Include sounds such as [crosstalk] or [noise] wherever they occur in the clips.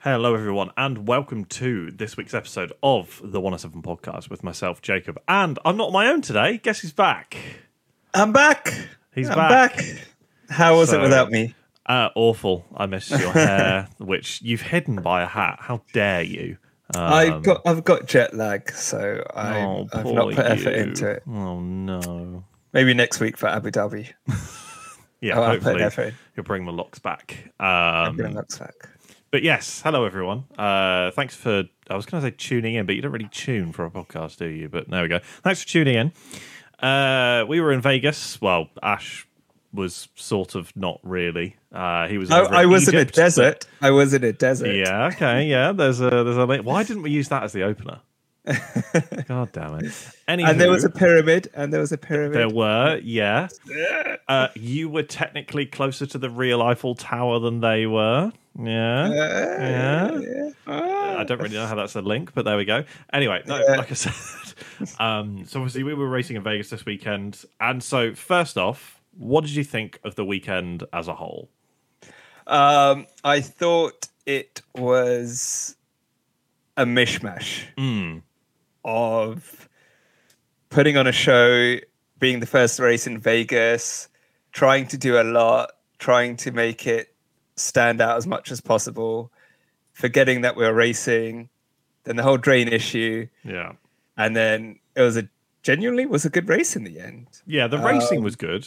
Hello, everyone, and welcome to this week's episode of the 107 podcast with myself, Jacob. And I'm not on my own today. Guess who's back? I'm back. He's I'm back. back. How was So- it without me? Uh, awful. I missed your hair, [laughs] which you've hidden by a hat. How dare you? Um, I've got I've got jet lag, so I, oh, I've not put effort into it. Oh, no. Maybe next week for Abu Dhabi. [laughs] Yeah, I'll hopefully you'll bring the locks back. I'm gonna Um, back. But yes, hello, everyone. Uh, thanks for, I was going to say tuning in, but you don't really tune for a podcast, do you? But there we go. Thanks for tuning in. Uh, we were in Vegas. Well, Ash was sort of not really. Uh, he was. I, I in was in a Egypt, but- desert. I was in a desert. Yeah. Okay. Yeah. There's a. There's a. Why didn't we use that as the opener? God damn it. Anywho, And there was a pyramid. And there was a pyramid. There were, yeah. [laughs] Uh, you were technically closer to the real Eiffel Tower than they were. Yeah. Uh, Yeah. yeah. I don't really know how that's a link, but there we go. Anyway, no, Yeah. like I said, [laughs] um, so obviously we were racing in Vegas this weekend, and so first off, what did you think of the weekend as a whole? Um, I thought it was a mishmash Mm, of putting on a show, being the first race in Vegas, trying to do a lot, trying to make it stand out as much as possible, forgetting that we are racing, then the whole drain issue, yeah, and then it was a genuinely was a good race in the end. yeah. The racing Um, was good.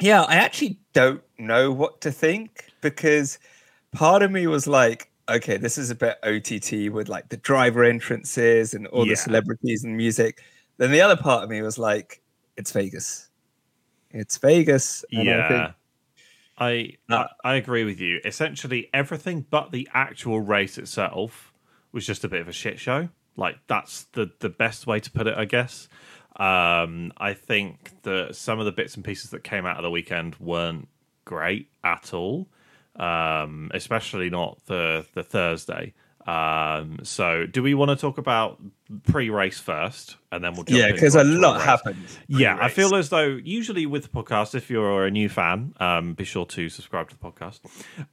Yeah, I actually don't know what to think because part of me was like, okay, this is a bit OTT with like the driver entrances and all Yeah. the celebrities and music. Then the other part of me was like, it's Vegas. It's Vegas. and I yeah. think- I, Uh, I I agree with you. Essentially, everything but the actual race itself was just a bit of a shit show. Like that's the the best way to put it, I guess. Um, I think that some of the bits and pieces that came out of the weekend weren't great at all. Um, especially not the the Thursday. Um, so do we want to talk about pre-race first, and then we'll jump yeah, because a lot race? happened. Yeah, I pre-race. feel as though usually with the podcast, if you're a new fan, um, be sure to subscribe to the podcast.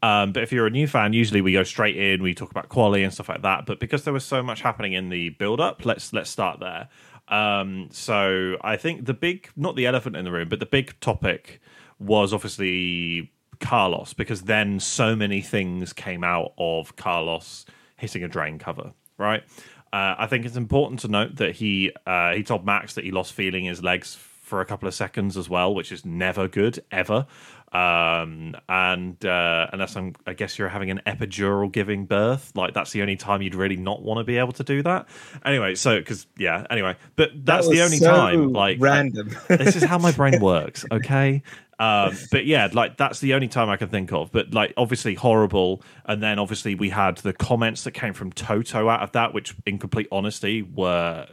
Um, but if you're a new fan, usually we go straight in, we talk about quality and stuff like that. But because there was so much happening in the build up, let's let's start there. Um, so I think the big, not the elephant in the room, but the big topic was obviously Carlos, because then so many things came out of Carlos hitting a drain cover, right? Uh, I think it's important to note that he uh, he told Max that he lost feeling in his legs for a couple of seconds as well, which is never good ever. Um, and uh, unless I'm, I guess you're having an epidural giving birth, like that's the only time you'd really not want to be able to do that. Anyway, so because yeah, anyway, but That that's the only so time. Like random. this is how my brain works okay [laughs] um but yeah like that's the only time i can think of. But like obviously horrible. And then obviously we had the comments that came from toto out of that which in complete honesty were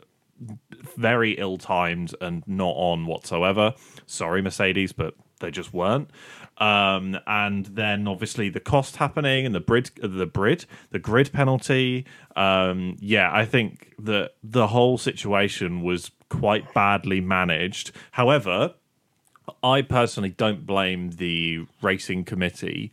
very ill-timed and not on whatsoever. Sorry mercedes but they just weren't. Um and then obviously the cost happening and the grid the grid the grid penalty. Um yeah i think that the whole situation was quite badly managed. However I personally don't blame the racing committee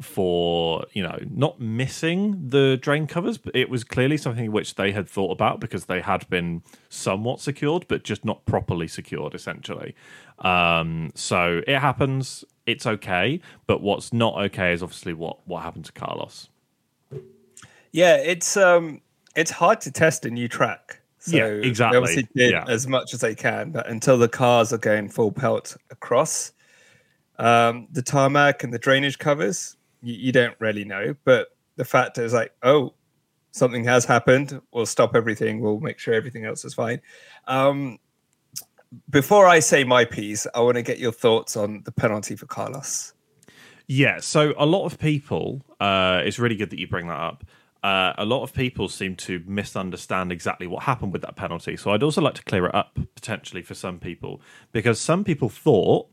for you know not missing the drain covers but it was clearly something which they had thought about because they had been somewhat secured but just not properly secured essentially. Um so it happens. It's okay. But what's not okay is obviously what what happened to carlos. Yeah, it's um, it's hard to test a new track. So Yeah, exactly. They obviously did Yeah. as much as they can, but until the cars are going full pelt across, um, the tarmac and the drainage covers, you, you don't really know. But the fact is, like, oh, something has happened. We'll stop everything. We'll make sure everything else is fine. Um, before I say my piece, I want to get your thoughts on the penalty for Carlos. Yeah, so a lot of people, uh, it's really good that you bring that up. Uh, a lot of people seem to misunderstand exactly what happened with that penalty. So I'd also like to clear it up potentially for some people because some people thought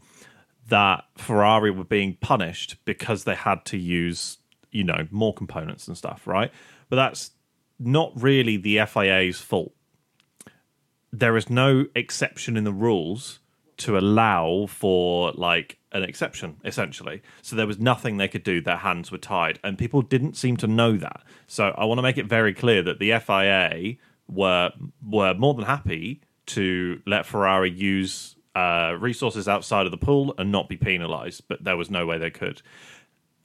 that Ferrari were being punished because they had to use, you know, more components and stuff, right? But that's not really the FIA's fault. There is no exception in the rules to allow for like an exception, essentially. So there was nothing they could do. Their hands were tied, and people didn't seem to know that. So I want to make it very clear that the FIA were were more than happy to let Ferrari use uh, resources outside of the pool and not be penalised, but there was no way they could.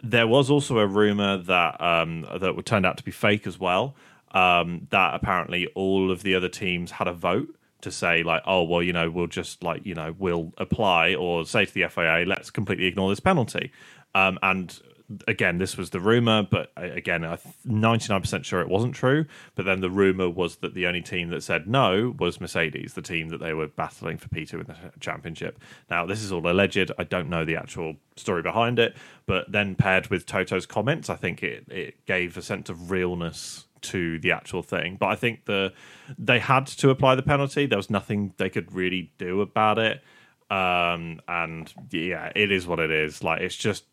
There was also a rumor that um, that turned out to be fake as well. Um, that apparently all of the other teams had a vote to say like, oh well, you know, we'll just like you know we'll apply or say to the FIA, let's completely ignore this penalty. Um, and again, this was the rumor, but again, I'm 99% sure it wasn't true. But then the rumor was that the only team that said no was Mercedes, the team that they were battling for P2 in the championship. Now, this is all alleged. I don't know the actual story behind it, but then paired with Toto's comments, I think it, it gave a sense of realness to the actual thing. But I think the they had to apply the penalty. There was nothing they could really do about it. Um, and yeah, it is what it is. Like it's just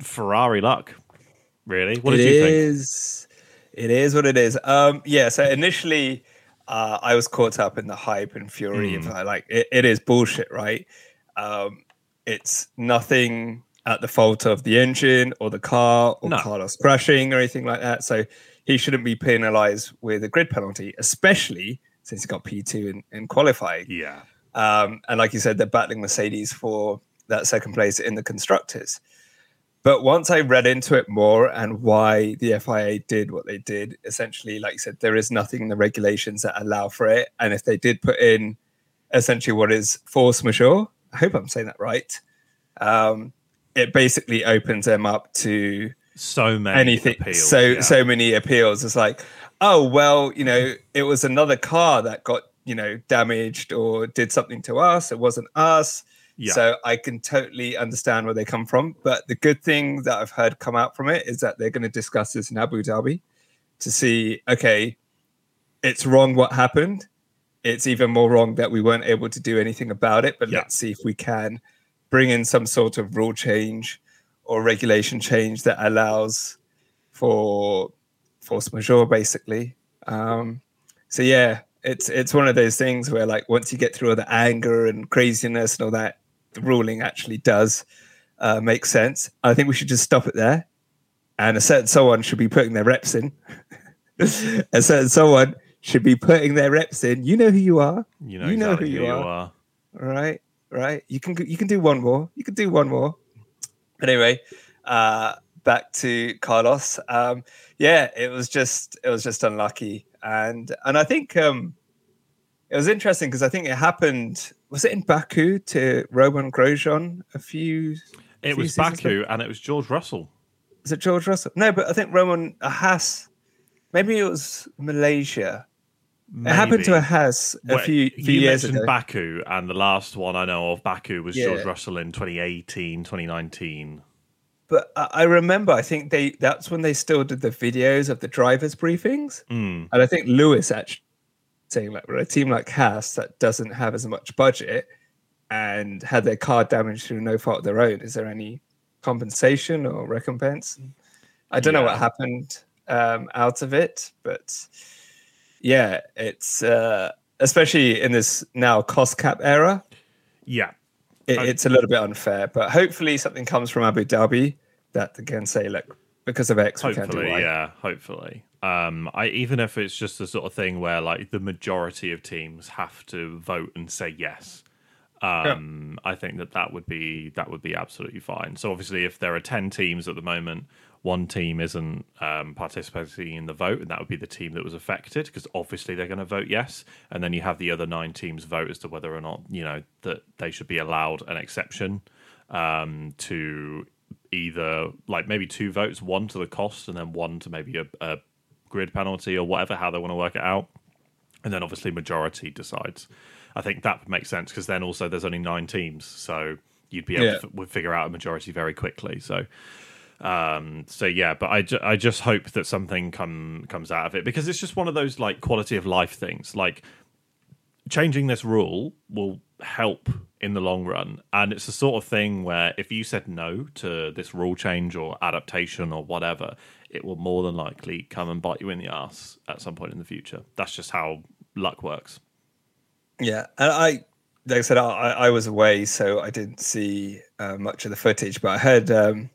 Ferrari luck, really. What did it you is, think? It is what it is. Um, yeah. So initially, uh, I was caught up in the hype and fury mm. of uh, like it, it is bullshit, right? Um, it's nothing at the fault of the engine or the car or no. Carlos crashing or anything like that. So he shouldn't be penalized with a grid penalty, especially since he got P2 in, in qualifying. Yeah. Um, and like you said, they're battling Mercedes for that second place in the constructors. But once I read into it more and why the FIA did what they did, essentially, like you said, there is nothing in the regulations that allow for it. And if they did put in essentially what is force majeure, I hope I'm saying that right. Um, it basically opens them up to so many anything, appeals, so yeah. so many appeals. It's like, oh well, you know, it was another car that got you know damaged or did something to us. It wasn't us yeah. So I can totally understand where they come from. But the good thing that I've heard come out from it is that they're going to discuss this in Abu Dhabi to see, okay, it's wrong what happened. It's even more wrong that we weren't able to do anything about it. But yeah. let's see if we can bring in some sort of rule change or regulation change that allows for force majeure, basically. Um, so yeah, it's it's one of those things where like once you get through all the anger and craziness and all that, the ruling actually does uh, make sense. I think we should just stop it there. And a certain someone should be putting their reps in. [laughs] a certain someone should be putting their reps in. You know who you are. You know, you know exactly who, you, who are. you are. Right, right. You can you can do one more. You can do one more. But anyway, uh, back to Carlos. Um, yeah, it was just it was just unlucky, and and I think um, it was interesting because I think it happened. Was it in Baku to Romain Grosjean a few? It few was Baku, ago? and it was George Russell. Is it George Russell? No, but I think Roman Haas. Maybe it was Malaysia. Maybe. It happened to a Haas a well, few, few years ago. Baku, and the last one I know of Baku was yeah. George Russell in 2018, 2019. But I remember, I think they that's when they still did the videos of the drivers' briefings, mm. and I think Lewis actually saying like a team like Haas that doesn't have as much budget and had their car damaged through no fault of their own, is there any compensation or recompense? I don't yeah. know what happened um, out of it, but yeah, it's uh, especially in this now cost cap era. Yeah, it, it's a little bit unfair, but hopefully something comes from Abu Dhabi that can say, look, because of X, hopefully, we can do Y. Yeah, hopefully. Um, I even if it's just the sort of thing where like the majority of teams have to vote and say yes. Um, yeah. I think that that would be that would be absolutely fine. So obviously, if there are ten teams at the moment, one team isn't um, participating in the vote, and that would be the team that was affected, because obviously they're going to vote yes, and then you have the other nine teams vote as to whether or not you know that they should be allowed an exception um, to either like maybe two votes, one to the cost, and then one to maybe a, a grid penalty or whatever, how they want to work it out. And then obviously majority decides. I think that would make sense because then also there's only nine teams, so you'd be able yeah. to f- figure out a majority very quickly. So, um, so yeah, but I, ju- I just hope that something come comes out of it because it's just one of those like quality of life things. Like changing this rule will help in the long run, and it's the sort of thing where if you said no to this rule change or adaptation or whatever, it will more than likely come and bite you in the ass at some point in the future. That's just how luck works. Yeah, and I like I said, I, I was away, so I didn't see uh, much of the footage. But I heard um,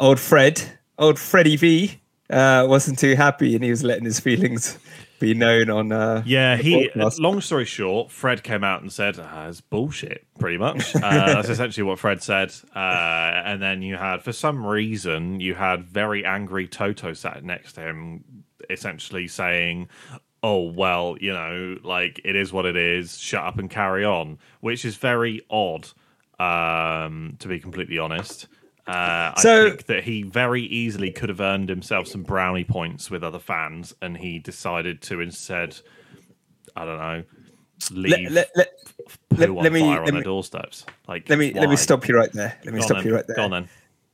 old Fred, old Freddie V, uh, wasn't too happy, and he was letting his feelings be known on. Uh, yeah, he. Long story short, Fred came out and said, ah, "It's bullshit." Pretty much, [laughs] uh, that's essentially what Fred said. Uh, and then you had, for some reason, you had very angry Toto sat next to him, essentially saying, "Oh well, you know, like it is what it is. Shut up and carry on," which is very odd, um, to be completely honest. Uh, so, I think that he very easily could have earned himself some brownie points with other fans, and he decided to instead, I don't know, leave let, let, let, let me, fire on their doorsteps. Like, let me why? let me stop you right there. Let me stop then. you right there. Go on then.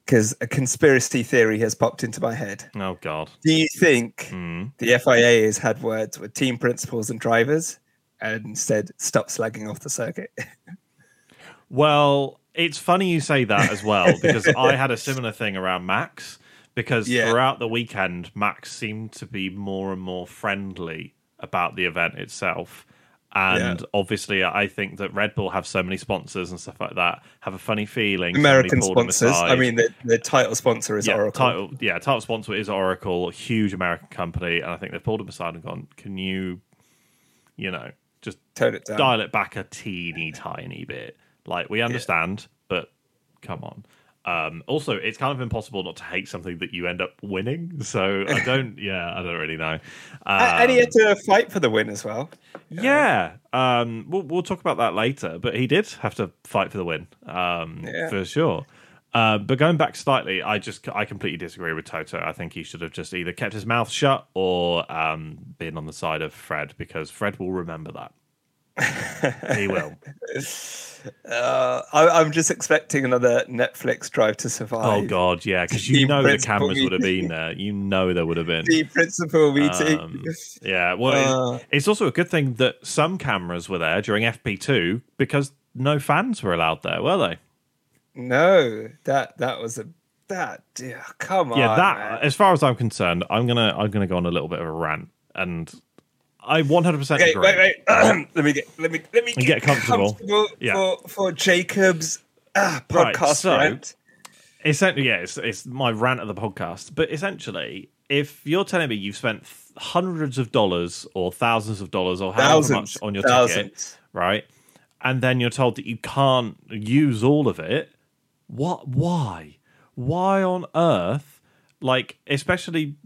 Because a conspiracy theory has popped into my head. Oh God! Do you think mm. the FIA has had words with team principals and drivers and said stop slagging off the circuit? [laughs] well, it's funny you say that as well [laughs] because I had a similar thing around Max because yeah. throughout the weekend Max seemed to be more and more friendly about the event itself. And yeah. obviously, I think that Red Bull have so many sponsors and stuff like that. Have a funny feeling. American sponsors. I mean, the, the title sponsor is yeah, Oracle. Title, yeah, title sponsor is Oracle, huge American company, and I think they've pulled him aside and gone, "Can you, you know, just tone it down, dial it back a teeny tiny bit?" Like we understand, yeah. but come on. Um, also, it's kind of impossible not to hate something that you end up winning. So I [laughs] don't, yeah, I don't really know. Um, and he had to fight for the win as well. Yeah, um, we'll we'll talk about that later. But he did have to fight for the win, um, yeah. for sure. Uh, but going back slightly, I just I completely disagree with Toto. I think he should have just either kept his mouth shut or um, been on the side of Fred because Fred will remember that. He will. Uh, I, am just expecting another Netflix Drive to Survive. Oh God, yeah, because you know the cameras meeting. would have been there. You know there would have been the principal meeting. Um, yeah, well, uh, it, it's also a good thing that some cameras were there during FP2 because no fans were allowed there, were they? No, that that was a that. Yeah, come on. Yeah, that. Man. As far as I'm concerned, I'm gonna I'm gonna go on a little bit of a rant and I 100 percent agree. Wait, wait. [clears throat] let me get let me let me get, get comfortable, comfortable yeah. for for Jacob's uh, podcast right, so, rant. Essentially, yeah, it's, it's my rant of the podcast. But essentially, if you're telling me you've spent hundreds of dollars or thousands of dollars or however thousands, much on your thousands. ticket, right, and then you're told that you can't use all of it, what? Why? Why on earth? Like, especially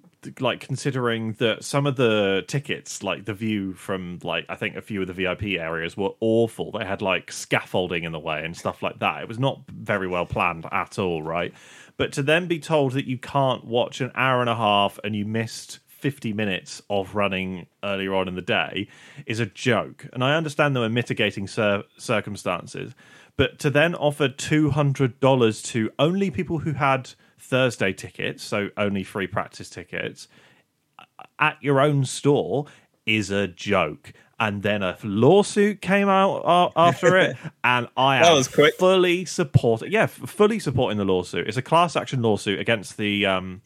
like considering that some of the tickets like the view from like i think a few of the vip areas were awful. They had like scaffolding in the way and stuff like that. It was not very well planned at all right? But to then be told that you can't watch an hour and a half and you missed 50 minutes of running earlier on in the day is a joke. And i understand there were mitigating cir- circumstances but to then offer $200 to only people who had Thursday tickets, so only free practice tickets, at your own store is a joke. And then a lawsuit came out after it, [laughs] and I am fully supporting. Yeah, fully supporting the lawsuit. It's a class action lawsuit against the um,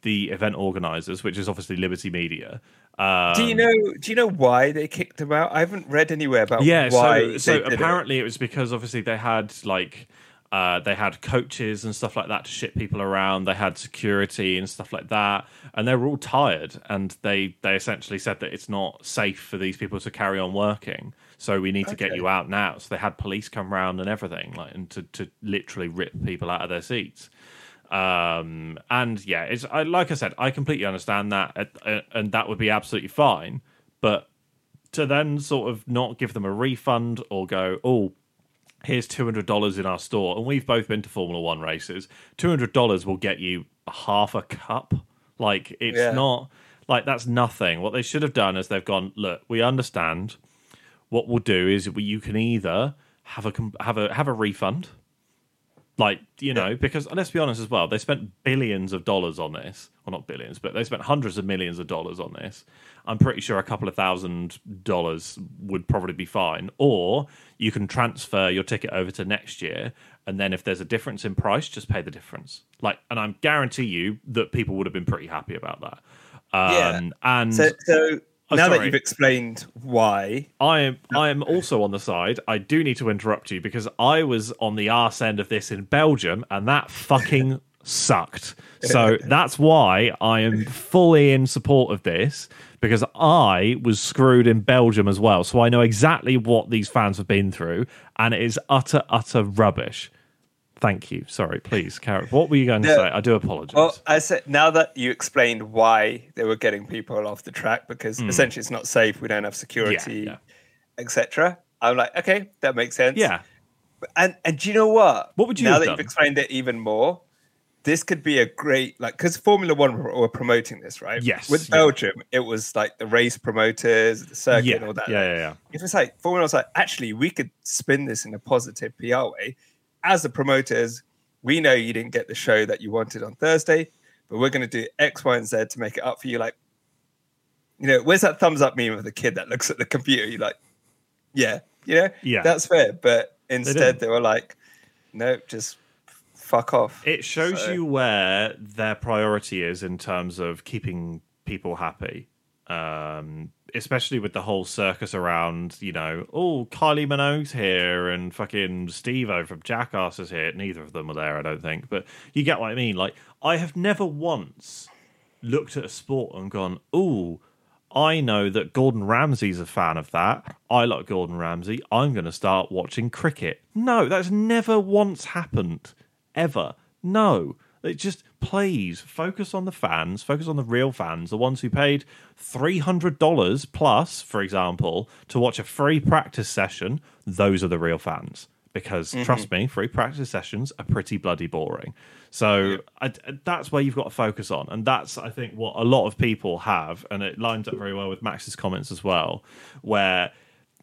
the event organizers, which is obviously Liberty Media. Um, do you know? Do you know why they kicked them out? I haven't read anywhere about. Yeah, so so apparently it. it was because obviously they had like uh, they had coaches and stuff like that to ship people around. They had security and stuff like that, and they were all tired. And they they essentially said that it's not safe for these people to carry on working. So we need to get you out now. So they had police come around and everything, like and to, to literally rip people out of their seats. Um, and yeah, it's I, like I said, I completely understand that, uh, and that would be absolutely fine. But to then sort of not give them a refund or go, oh, here's $200 in our store and we've both been to formula one races $200 will get you half a cup like it's yeah. not like that's nothing what they should have done is they've gone look we understand what we'll do is you can either have a have a have a refund like, you know, because let's be honest as well, they spent billions of dollars on this. Well, not billions, but they spent hundreds of millions of dollars on this. I'm pretty sure a couple of thousand dollars would probably be fine. Or you can transfer your ticket over to next year, and then if there's a difference in price, just pay the difference. Like, and I guarantee you that people would have been pretty happy about that. Um, yeah. And so, so Oh, now that you've explained why, I am I am also on the side. I do need to interrupt you because I was on the arse end of this in Belgium and that fucking sucked. So [laughs] that's why I am fully in support of this because I was screwed in Belgium as well. So I know exactly what these fans have been through and it is utter utter rubbish. Thank you. Sorry, please, Carrot. What were you going to No. say? I do apologize. well, I said now that you explained why they were getting people off the track because essentially it's not safe, we don't have security, Hmm. yeah. etc. I'm like, okay, that makes sense. yeah. and and do you know what? What would you now that done? you've explained it even more? This could be a great like because Formula One were, were promoting this, right? Yes, With yeah. Belgium, it was like the race promoters, the circuit, Yeah. and all that. yeah, yeah, yeah. If it's like Formula was like, actually, we could spin this in a positive PR way. As the promoters, we know you didn't get the show that you wanted on Thursday, but we're going to do X, Y, and Z to make it up for you. Like, you know, where's that thumbs up meme of the kid that looks at the computer? You're like, yeah, you know, Yeah. that's fair. But instead, didn't. they, were like, no, just fuck off. It shows So- you where their priority is in terms of keeping people happy. Um, especially with the whole circus around, you know, oh, Kylie Minogue's here and fucking Steve O from Jackass is here. Neither of them are there, I don't think. But you get what I mean. Like, I have never once looked at a sport and gone, oh, I know that Gordon Ramsay's a fan of that. I like Gordon Ramsay. I'm going to start watching cricket. No, that's never once happened. Ever. No. It just, please, focus on the fans, focus on the real fans, the ones who paid $300 plus, for example, to watch a free practice session. Those are the real fans. Because mm-hmm. trust me, free practice sessions are pretty bloody boring. So I, that's where you've got to focus on, and that's I think what a lot of people have, and it lines up very well with Max's comments as well, where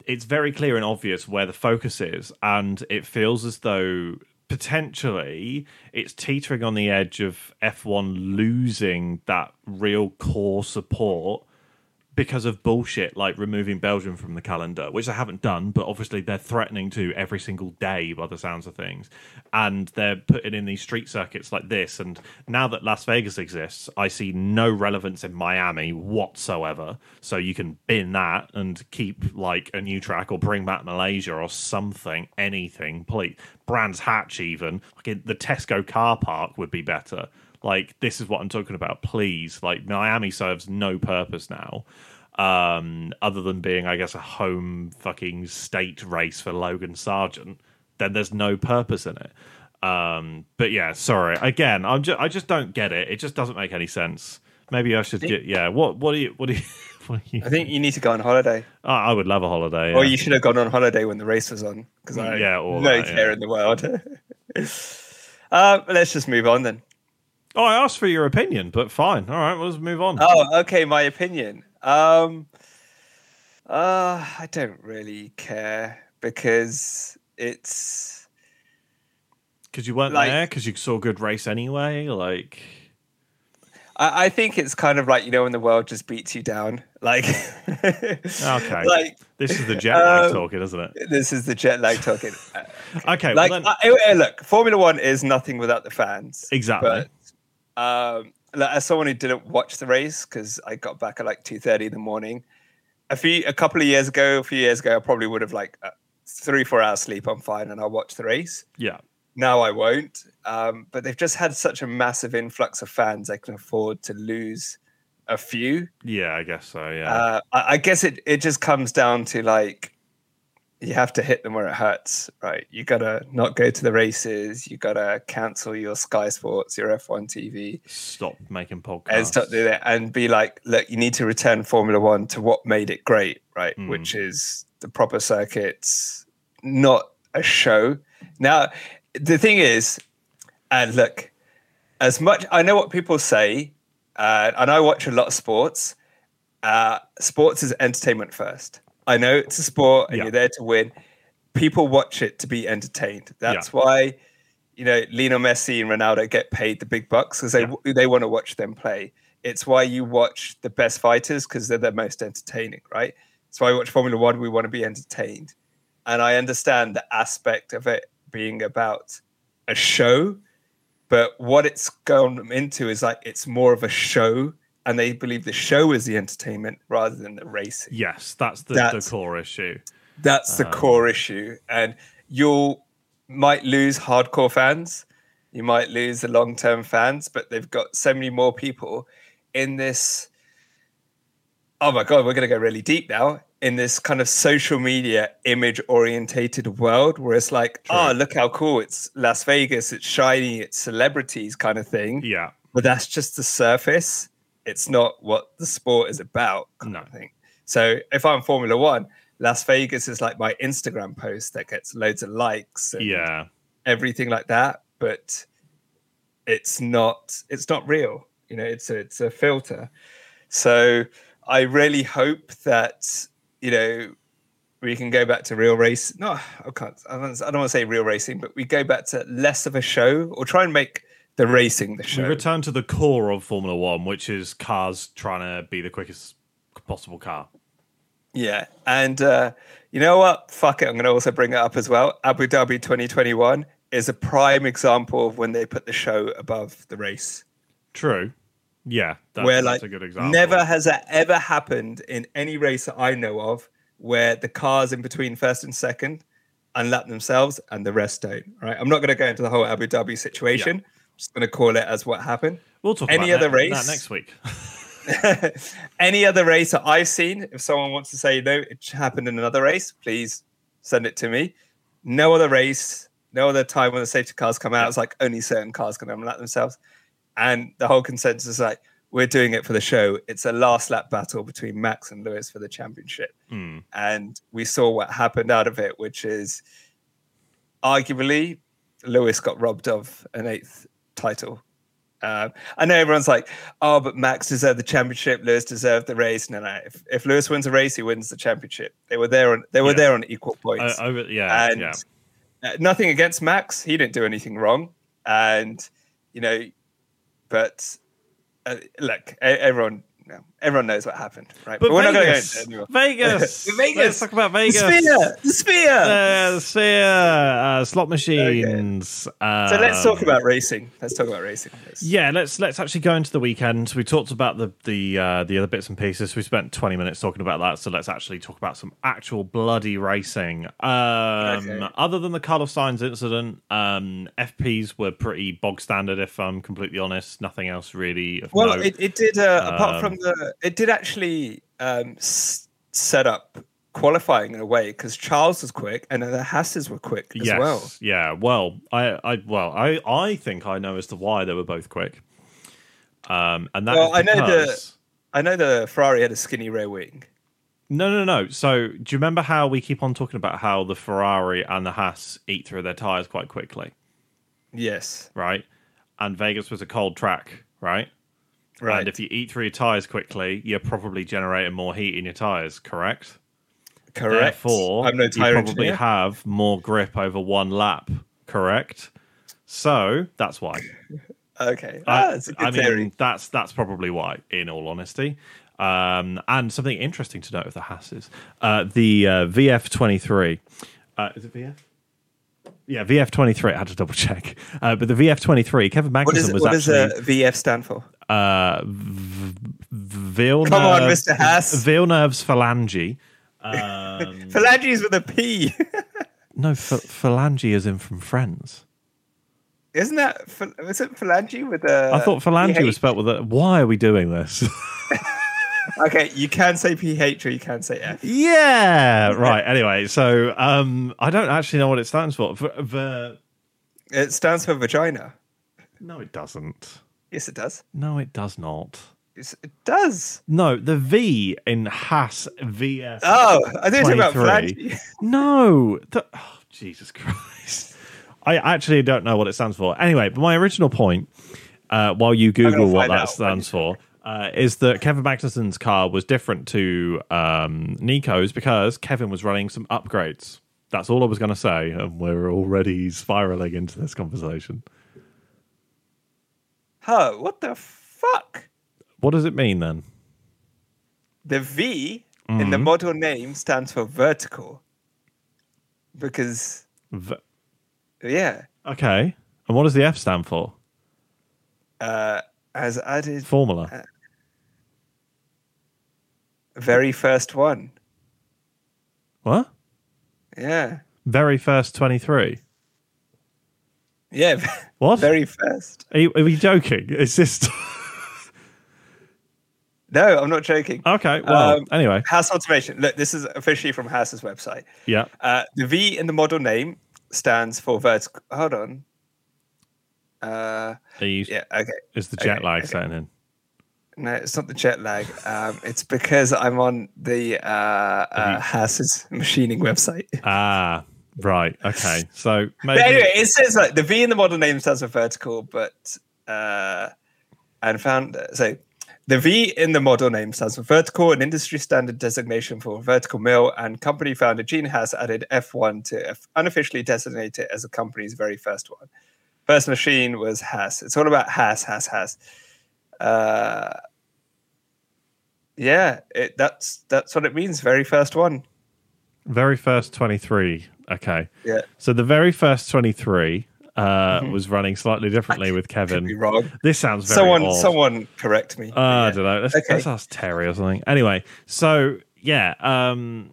it's very clear and obvious where the focus is, and it feels as though potentially it's teetering on the edge of F1 losing that real core support because of bullshit like removing Belgium from the calendar, which they haven't done, but obviously they're threatening to every single day by the sounds of things. And they're putting in these street circuits like this. And now that Las Vegas exists, I see no relevance in Miami whatsoever. So you can bin that and keep like a new track or bring back Malaysia or something, anything. Please. Brands Hatch, even. Like the Tesco car park would be better. Like this is what I'm talking about. Please, like Miami serves no purpose now, um, other than being, I guess, a home fucking state race for Logan Sargent. Then there's no purpose in it. Um, but yeah, sorry. Again, I'm just I just don't get it. It just doesn't make any sense. Maybe I should get yeah. What what do you what do you? [laughs] What do you I think you need to go on holiday, Oh, I would love a holiday. or yeah. you should have gone on holiday when the race was on, because I Yeah, yeah, all no that, care yeah. in the world. [laughs] uh, let's just move on then. Oh, I asked for your opinion, but fine. All right, well, let's move on. Oh, okay. My opinion. Um, uh, I don't really care because it's Because you weren't like- there, because you saw a good race anyway. Like, I, I think it's kind of like you know when the world just beats you down. Like, [laughs] Okay. like this is the jet lag Um, talking, isn't it? this is the jet lag talking. [laughs] Uh, Okay, like, well then, I- I- look, Formula One is nothing without the fans. exactly. Um, as someone who didn't watch the race because I got back at like two thirty in the morning, a few a couple of years ago, a few years ago, I probably would have like uh, three four hours sleep. I'm fine, and I'll watch the race. yeah, Now I won't. Um, but they've just had such a massive influx of fans. They can afford to lose a few. yeah, I guess so. Yeah, Uh, I, I guess it it just comes down to like you have to hit them where it hurts, right? You gotta not go to the races. You gotta cancel your Sky Sports, your F1 TV, stop making podcasts. and stop doing it, and be like, look, you need to return Formula One to what made it great, right? Mm. Which is the proper circuits, not a show. Now, the thing is, and look, as much I know what people say, uh, and I watch a lot of sports. Uh, sports is entertainment first. I know it's a sport and Yeah. you're there to win. People watch it to be entertained. That's why, you know, Lionel Messi and Ronaldo get paid the big bucks because they they want to watch them play. It's why you watch the best fighters because they're the most entertaining, right? That's why I watch Formula One. We want to be entertained, and I understand the aspect of it being about a show, but what it's gone into is like it's more of a show and they believe the show is the entertainment rather than the racing. Yes, that's the, That's- the core issue. That's the um, core issue, and you'll might lose hardcore fans, you might lose the long term fans, but they've got so many more people in this. Oh my god, we're going to go really deep now in this kind of social media image orientated world where it's like, oh, look how cool it's Las Vegas, it's shiny, it's celebrities kind of thing. Yeah. But that's just the surface. It's not what the sport is about, kind No. of thing. So if I'm Formula One, Las Vegas is like my Instagram post that gets loads of likes and Yeah. everything like that. But it's not it's not real. You know, it's a it's a filter. So I really hope that, you know, we can go back to real race. No, I can't. I don't, I don't want to say real racing, but we go back to less of a show or try and make the racing the show. We return to the core of Formula One, which is cars trying to be the quickest possible car. Yeah, and uh, you know what? Fuck it. I'm going to also bring it up as well. Abu Dhabi 2021 is a prime example of when they put the show above the race. True. Yeah. That, where that's like a good example. never has that ever happened in any race that I know of where the cars in between first and second unlap themselves and the rest don't. Right? I'm not going to go into the whole Abu Dhabi situation. I'm just going to call it as what happened. We'll talk any about other that, race? that next week. [laughs] any other race that I've seen, if someone wants to say no, it happened in another race, please send it to me. No other race, no other time when the safety cars come out, it's like only certain cars can unlap themselves. And the whole consensus is like, we're doing it for the show. It's a last lap battle between Max and Lewis for the championship. Hmm. And we saw what happened out of it, which is arguably Lewis got robbed of an eighth title. Um, I know everyone's like, oh, but Max deserved the championship. Lewis deserved the race. No, no. If, if Lewis wins a race, he wins the championship. They were there on they were Yeah. there on equal points. Uh, over, yeah. and yeah. uh, nothing against Max. He didn't do anything wrong. And you know, but uh, look, everyone, no, everyone knows what happened, right? But, we're not going to go into it anymore. Vegas, [laughs] Vegas. Let's talk about The Vegas. sphere, the sphere. Uh, the sphere, uh, slot machines. so let's talk um, about racing. Let's talk about racing. please. Yeah, let's let's actually go into the weekend. We talked about the the uh, the other bits and pieces. We spent twenty minutes talking about that, so let's actually talk about some actual bloody racing. Um, Okay. Other than the Carlos Sainz incident, um, FPs were pretty bog standard. If I'm completely honest, nothing else really. Well, it, it did. Uh, apart Um, from the, it did actually um, s- set up qualifying in a way because Charles was quick and the Hasses were quick as yes, well. yeah. Well, I, I, well, I, I think I know as to why they were both quick. Um, and that Well, I know the- I know the Ferrari had a skinny rear wing. No, no, no. So, do you remember how we keep on talking about how the Ferrari and the Haas eat through their tires quite quickly, Yes, right? And Vegas was a cold track, right? Right. And if you eat through your tires quickly, you're probably generating more heat in your tires, correct? Correct. Therefore, I'm no you probably engineer. have more grip over one lap, correct? So that's why. [laughs] okay, I- ah, that's I mean, theory. that's that's probably why, in all honesty. Um, and something interesting to note with the Hasses, uh, the uh, VF twenty three. Uh, is it VF? Yeah, VF twenty three. I had to double check, uh, but the VF twenty three. Kevin What Magnussen is was what does actually uh, VF stand for? uh, v- Villeneuve. Come on, Mr. Haas. [laughs] Villeneuve's phalange. [laughs] Um, Phalanges with a P. no, ph- phalange is in from Friends. Isn't that ph- was it phalange with a? I thought phalange PH? was spelled with a. Why are we doing this? [laughs] Okay, you can say PH or you can say F. Yeah, right. Anyway, so um, I don't actually know what it stands for. V- v- It stands for vagina. no, it doesn't. Yes, it does. No, it does not. Yes, it does. No, the V in Haas VF. Oh, I didn't think it's about 23. phalange. No, the, oh, Jesus Christ. I actually don't know what it stands for. Anyway, but my original point, uh, while you Google what that out. stands for, uh, is that Kevin Magnussen's car was different to um, Nico's because Kevin was running some upgrades. That's all I was going to say, and we're already spiraling into this conversation. Huh? What the fuck? What does it mean then? The V in the Mhm. model name stands for vertical. Because V- yeah, okay, and what does the F stand for? uh, as added. Formula. Very first one. What? Yeah. Very first 23. Yeah. What? [laughs] Very first. Are you, are you joking? Is this. [laughs] No, I'm not joking. okay. Well, Um, anyway. Haas Automation. Look, this is officially from Haas's website. Yeah. Uh, the V in the model name stands for vertical. Hold on. Uh, Are you, yeah. Okay. Is the jet okay, lag okay. setting in? No, it's not the jet lag. Um, it's because I'm on the uh, uh, Haas's machining website. Ah, right. Okay. So maybe. But anyway, it says like the V in the model name stands for vertical, but uh, and found so the V in the model name stands for vertical, an industry standard designation for a vertical mill, and company founder Gene Haas added F1 to unofficially designate it as the company's very first one. First machine was Haas. It's all about Haas, Haas, Haas. Uh, yeah, it, that's that's what it means. Very first one. Very first 23. Okay. Yeah, So the very first 23 uh, was running slightly differently with Mm-hmm. Kevin. wrong. This sounds very Someone, odd. someone correct me. Uh, I don't know. Let's, Okay. let's ask Terry or something. Anyway, so yeah, um,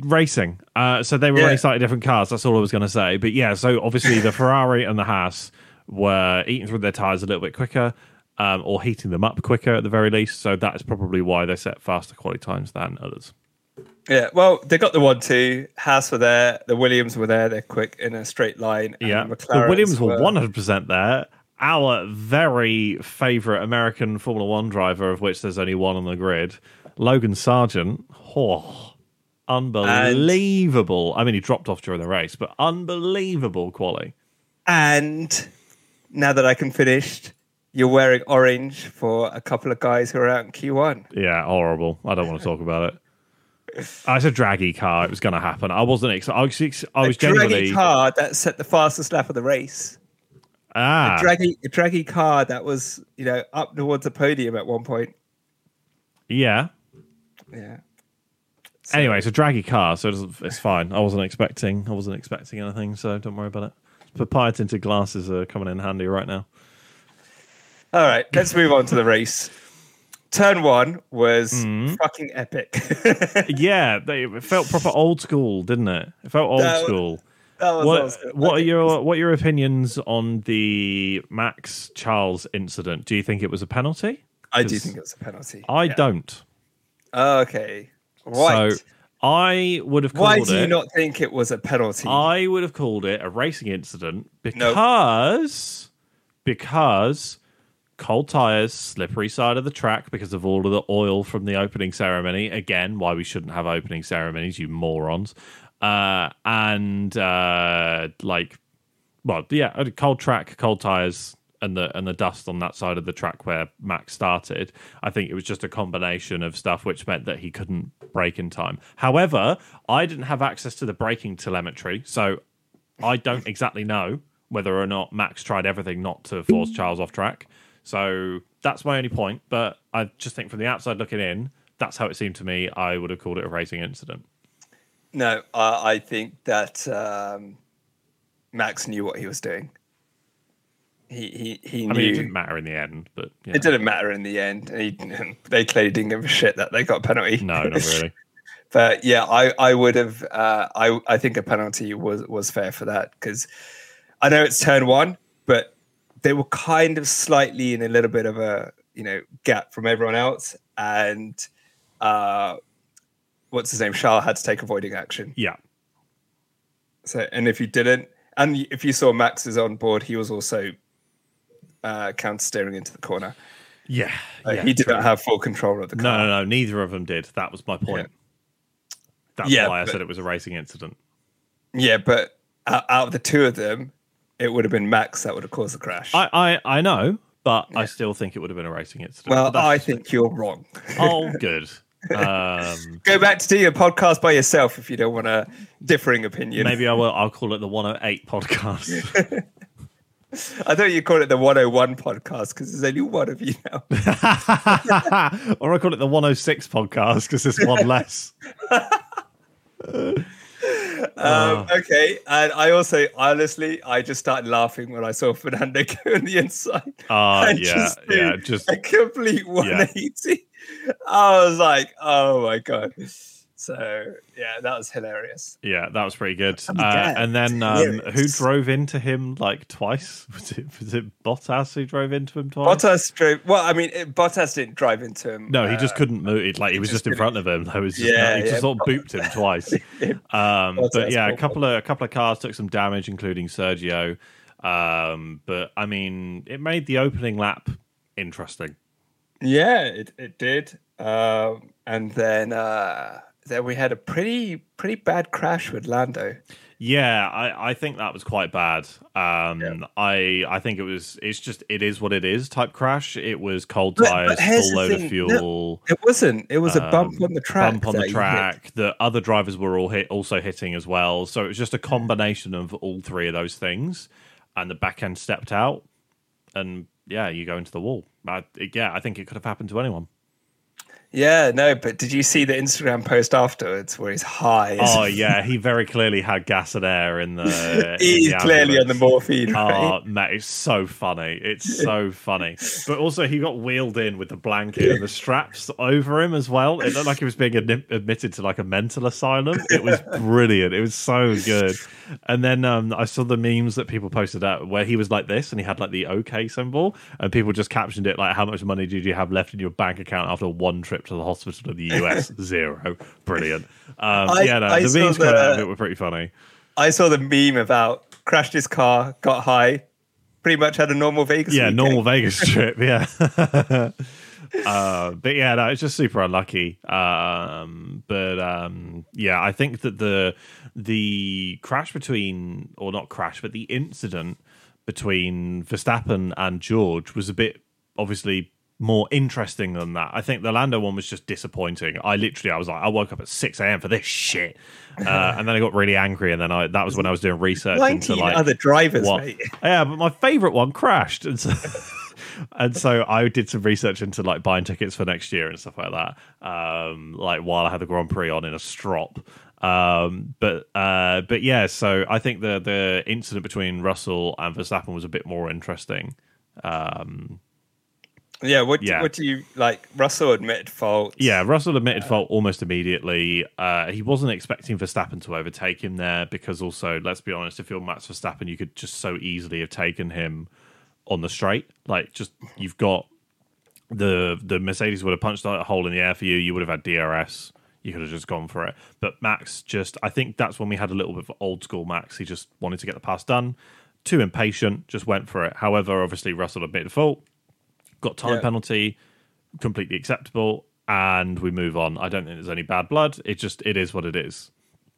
racing. Uh, so they were Yeah. running slightly different cars. That's all I was going to say. But yeah, so obviously the [laughs] Ferrari and the Haas were eating through their tires a little bit quicker, um, or heating them up quicker at the very least. So that is probably why they set faster quality times than others. Yeah, well, they got the one two. Haas were there. The Williams were there. They're quick in a straight line. and Yeah, the Williams were one hundred percent there. Our very favourite American Formula One driver, of which there's only one on the grid, Logan Sargent. Oh, unbelievable! I mean, he dropped off during the race, but unbelievable quality. And now that I can finish, you're wearing orange for a couple of guys who are out in Q1. Yeah, horrible. I don't want to talk about it. Uh, It's a draggy car. It was going to happen. I wasn't. Ex- I was. Ex- I was a draggy car that set the fastest lap of the race. ah, A draggy, a draggy car that was, you know, up towards the podium at one point. yeah. Yeah. Anyway, it's a draggy car, so it's, it's fine. I wasn't expecting. I wasn't expecting anything, so don't worry about it. Papaya tinted glasses are coming in handy right now. All right, let's move on to the race. Turn one was Mm-hmm. fucking epic. [laughs] Yeah, they, it felt proper old school, didn't it? It felt old That was- school. that was What awesome. What are your What are your opinions on the Max Charles incident? Do you think it was a penalty? I do think it was a penalty. I Yeah. don't. Okay. Right. So I would have called Why do you not think it was a penalty? I would have called it a racing incident because because cold tires, slippery side of the track because of all of the oil from the opening ceremony. Again, why we shouldn't have opening ceremonies, you morons. Uh, and uh, like, well, yeah, cold track, cold tires, and the and the dust on that side of the track where Max started. I think it was just a combination of stuff which meant that he couldn't brake in time. However, I didn't have access to the braking telemetry, so I don't exactly know whether or not Max tried everything not to force Charles off track. So that's my only point. But I just think from the outside looking in, that's how it seemed to me. I would have called it a racing incident. no, I, I think that um, Max knew what he was doing. He he he I knew. mean, it didn't matter in the end, but you it didn't matter in the end. He, [laughs] they clearly didn't give a shit that they got a penalty. no, not [laughs] really. but yeah, I, I would have. Uh, I I think a penalty was was fair for that because I know it's turn one, they were kind of slightly in a little bit of a you know gap from everyone else, and uh, what's his name? Charles had to take avoiding action. Yeah, So, and if you didn't, and if you saw Max is on board, he was also uh, counter steering into the corner. yeah, Like, yeah. he did true. not have full control of the car. no, no. Neither of them did. That was my point. That's Yeah, why I but- said it was a racing incident. Yeah, but out, out of the two of them, it would have been Max that would have caused the crash. I, I, I know, but I still think it would have been a racing incident. well, I think you're wrong. [laughs] Oh, good. Um, [laughs] Go back to do your podcast by yourself if you don't want a differing opinion. maybe I will. I'll call it the 108 podcast. [laughs] I thought you called it the 101 podcast because there's only one of you now. or I call it the 106 podcast because there's one less. Um, okay, and I also honestly, I just started laughing when I saw [laughs] Fernando go on the inside. Ah, and yeah, just yeah. Just a complete 180. I was like, oh my god. So yeah, that was hilarious. Yeah, that was pretty good. Uh, and then um, who drove into him like twice? [laughs] Was it was it Bottas who drove into him twice? Bottas drove. Well, I mean, it, Bottas didn't drive into him. No, he just uh, couldn't move. It, like he was just just in front of him. There was just, Yeah, he just sort of booped him twice. [laughs] Um, but yeah, a couple of a couple of cars took some damage, including Sergio. Um, but I mean, it made the opening lap interesting. Yeah, it, it did. Um, and then uh, then we had a pretty pretty bad crash with Lando. Yeah, I, I think that was quite bad. Um, Yeah. I I think it was. It's just it is what it is. Type crash. It was cold tires, full load of thing, fuel. It wasn't. It was a bump um, on the track. bump on the track. The other drivers were all hit, also hitting as well. So it was just a combination of all three of those things, and the back end stepped out, and yeah, you go into the wall. I, yeah, I think it could have happened to anyone. Yeah, no, but did you see the Instagram post afterwards where he's high? Oh yeah, he very clearly had gas and air in the. [laughs] in he's the clearly on the morphine. Right? Oh, mate, it's so funny. It's [laughs] so funny. But also, he got wheeled in with the blanket and the [laughs] straps over him as well. It looked like he was being admi- admitted to like a mental asylum. It was brilliant. It was so good. And then um, I saw the memes that people posted out where he was like this and he had like the OK symbol, and people just captioned it like, "How much money did you have left in your bank account after one trip to the hospital in the US? [laughs] Zero. Brilliant. Um, I- yeah, no, I the memes coming out of it were pretty funny. I saw the meme about crashed his car, got high, pretty much had a normal Vegas. yeah, weekend. normal Vegas [laughs] trip. Yeah. [laughs] uh, but yeah, no, it's just super unlucky. Um, but um, yeah, I think that the the crash between, or not crash, but the incident between Verstappen and George was a bit obviously more interesting than that. I think the Lando one was just disappointing. I literally, I was like, I woke up at six a.m. for this shit, uh, [laughs] and then I got really angry, and then I that was when I was doing research into like other drivers. [laughs] Yeah, but my favorite one crashed, and so [laughs] and so I did some research into like buying tickets for next year and stuff like that. Um, like while I had the Grand Prix on in a strop. Um, but uh, but yeah, so I think the the incident between Russell and Verstappen was a bit more interesting. Um, Yeah, what Yeah. what do you like? Russell admitted fault. Yeah, Russell admitted fault almost immediately. Uh, he wasn't expecting Verstappen to overtake him there because also, let's be honest, if you're Max Verstappen, you could just so easily have taken him on the straight. Like, just you've got the the Mercedes would have punched a hole in the air for you. You would have had DRS. You could have just gone for it. But Max just, I think that's when we had a little bit of old school Max. He just wanted to get the pass done. Too impatient, just went for it. However, obviously Russell admitted fault, got time Yeah. penalty, completely acceptable, and we move on. I don't think there's any bad blood. It just it is what it is.